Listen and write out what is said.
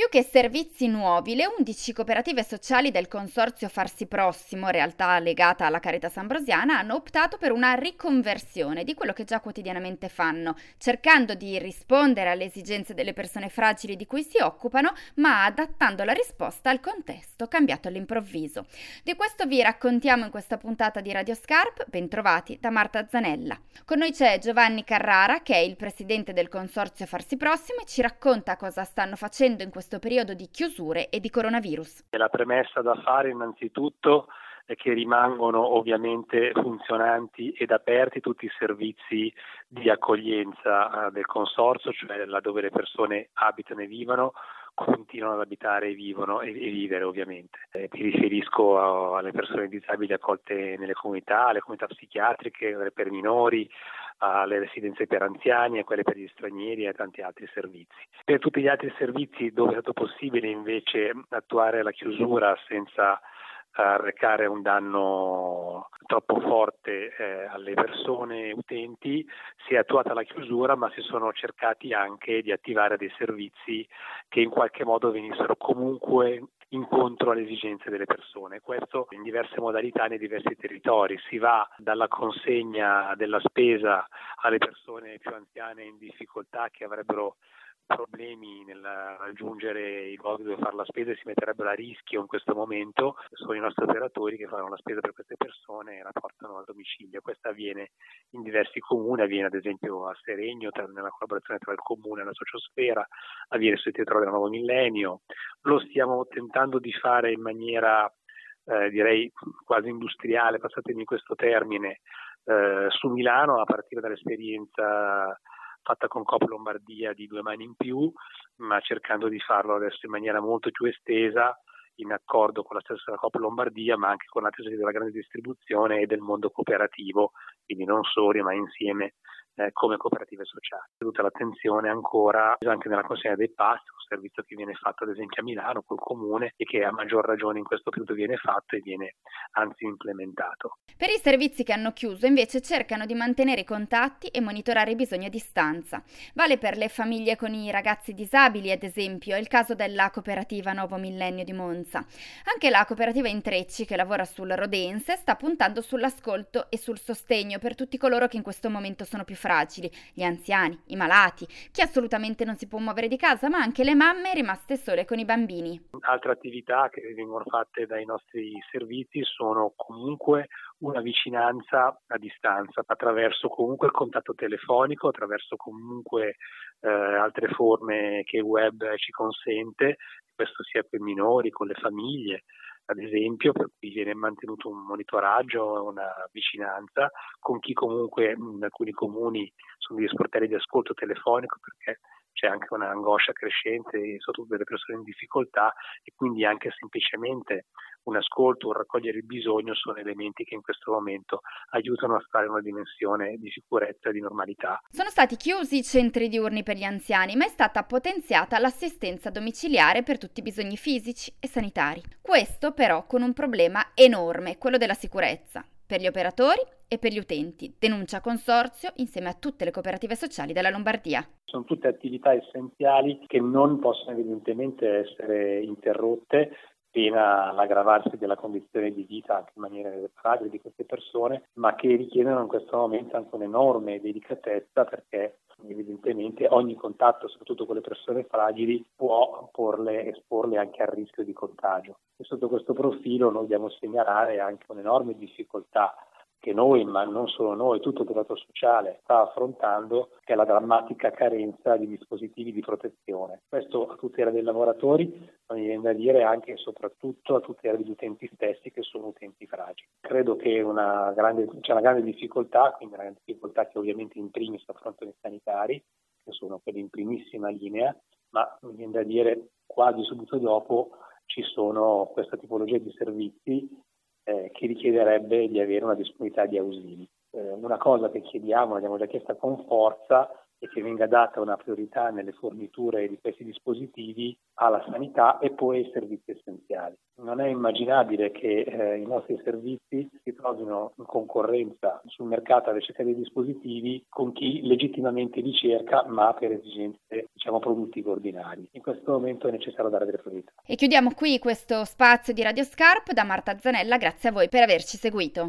Più che servizi nuovi, le 11 cooperative sociali del consorzio Farsi Prossimo, realtà legata alla Caritas Ambrosiana, hanno optato per una riconversione di quello che già quotidianamente fanno, cercando di rispondere alle esigenze delle persone fragili di cui si occupano, ma adattando la risposta al contesto cambiato all'improvviso. Di questo vi raccontiamo in questa puntata di Radio Scarp, bentrovati da Marta Zanella. Con noi c'è Giovanni Carrara, che è il presidente del consorzio Farsi Prossimo e ci racconta cosa stanno facendo in questo periodo di chiusure e di coronavirus. La premessa da fare innanzitutto è che rimangono ovviamente funzionanti ed aperti tutti i servizi di accoglienza eh, del consorzio, cioè laddove le persone abitano e vivono, continuano ad abitare e vivono e, e vivere ovviamente. Eh, mi riferisco a, alle persone disabili accolte nelle comunità, alle comunità psichiatriche, per minori, alle residenze per anziani, a quelle per gli stranieri e a tanti altri servizi. Per tutti gli altri servizi dove è stato possibile invece attuare la chiusura senza arrecare un danno troppo forte eh, alle persone utenti, si è attuata la chiusura ma si sono cercati anche di attivare dei servizi che in qualche modo venissero comunque incontro alle esigenze delle persone. Questo in diverse modalità nei diversi territori. Si va dalla consegna della spesa alle persone più anziane in difficoltà che avrebbero problemi nel raggiungere i luoghi dove fare la spesa e si metterebbero a rischio in questo momento, sono i nostri operatori che fanno la spesa per queste persone e la portano al domicilio. Questo avviene in diversi comuni, avviene ad esempio a Seregno tra, nella collaborazione tra il comune e la sociosfera, avviene sul territorio del nuovo millennio. Lo stiamo tentando di fare in maniera eh, direi quasi industriale, passatemi questo termine, eh, su Milano a partire dall'esperienza fatta con Coop Lombardia di due mani in più, ma cercando di farlo adesso in maniera molto più estesa in accordo con la stessa Coop Lombardia, ma anche con altri della grande distribuzione e del mondo cooperativo, quindi non soli, ma insieme eh, come cooperative sociali. Tutta l'attenzione ancora anche nella consegna dei pasti, un servizio che viene fatto ad esempio a Milano col comune e che a maggior ragione in questo periodo viene fatto e viene anzi implementato. Per i servizi che hanno chiuso invece cercano di mantenere i contatti e monitorare i bisogni a distanza. Vale per le famiglie con i ragazzi disabili, ad esempio, è il caso della cooperativa Nuovo Millennio di Monza. Anche la cooperativa Intrecci, che lavora sul Rodense, sta puntando sull'ascolto e sul sostegno per tutti coloro che in questo momento sono più fragili, gli anziani, i malati, chi assolutamente non si può muovere di casa, ma anche le mamme rimaste sole con i bambini. Altre attività che vengono fatte dai nostri servizi sono comunque una vicinanza a distanza attraverso comunque il contatto telefonico, attraverso comunque eh, altre forme che il web ci consente, questo sia per i minori, con le famiglie, ad esempio, per cui viene mantenuto un monitoraggio, una vicinanza, con chi comunque in alcuni comuni sono degli sportelli di ascolto telefonico perché c'è anche un'angoscia crescente, soprattutto delle persone in difficoltà e quindi anche semplicemente un ascolto, un raccogliere il bisogno sono elementi che in questo momento aiutano a fare una dimensione di sicurezza e di normalità. Sono stati chiusi i centri diurni per gli anziani, ma è stata potenziata l'assistenza domiciliare per tutti i bisogni fisici e sanitari. Questo però con un problema enorme, quello della sicurezza per gli operatori e per gli utenti, denuncia Consorzio insieme a tutte le cooperative sociali della Lombardia. Sono tutte attività essenziali che non possono evidentemente essere interrotte pena l'aggravarsi della condizione di vita anche in maniera fragile di queste persone, ma che richiedono in questo momento anche un'enorme delicatezza perché evidentemente ogni contatto, soprattutto con le persone fragili, può porle, esporle anche al rischio di contagio. E sotto questo profilo noi dobbiamo segnalare anche un'enorme difficoltà che noi, ma non solo noi, tutto il operato sociale sta affrontando, che è la drammatica carenza di dispositivi di protezione. Questo a tutela dei lavoratori, ma mi viene da dire anche e soprattutto a tutela degli utenti stessi che sono utenti fragili. Credo che una grande, c'è una grande difficoltà, quindi una grande difficoltà che ovviamente in primis affrontano i sanitari, che sono quelli in primissima linea, ma mi viene da dire quasi subito dopo ci sono questa tipologia di servizi eh, che richiederebbe di avere una disponibilità di ausili. Eh, una cosa che chiediamo, l'abbiamo già chiesta con forza, è che venga data una priorità nelle forniture di questi dispositivi alla sanità e poi ai servizi essenziali. Non è immaginabile che eh, i nostri servizi trovino in concorrenza sul mercato alla ricerca dei dispositivi con chi legittimamente li cerca ma per esigenze diciamo produttive ordinari. In questo momento è necessario dare delle priorità. E chiudiamo qui questo spazio di Radio Scarp da Marta Zanella, grazie a voi per averci seguito.